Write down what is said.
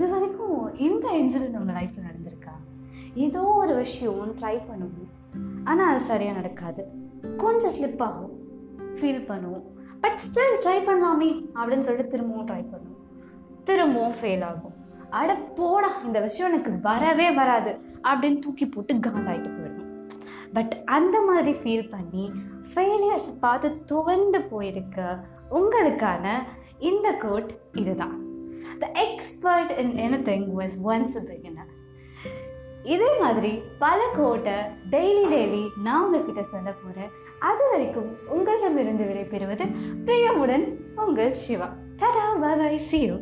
இது வரைக்கும் இந்த இன்சிடென்ட் உங்கள் லைஃப்பில் நடந்திருக்கா? ஏதோ ஒரு விஷயம் ட்ரை பண்ணுவோம். ஆனால் அது சரியாக நடக்காது. கொஞ்சம் ஸ்லிப் ஆகும். ஃபீல் பண்ணுவோம். பட் ஸ்டில் ட்ரை பண்ணலாமே அப்படின்னு சொல்லிட்டு திரும்பவும் ட்ரை பண்ணுவோம். திரும்பவும் ஃபெயில் ஆகும். அட போடா இந்த விஷயம் எனக்கு வரவே வராது அப்படின்னு தூக்கி போட்டு காண்டாயிட்டு போயிடும் பட் அந்த மாதிரி ஃபீல் பண்ணி ஃபெயிலியர்ஸ் பார்த்து துவண்டு போயிருக்க உங்களுக்கான இந்த கோட் இதுதான். Expert in anything was once beginner இதே மாதிரி பல கோட்டை டெய்லி டெய்லி நான் உங்ககிட்ட சொல்ல போகிறேன் அது வரைக்கும் உங்களிடமிருந்து விடைபெறுவது பிரியமுடன் உங்கள் Siva. Tata bye see you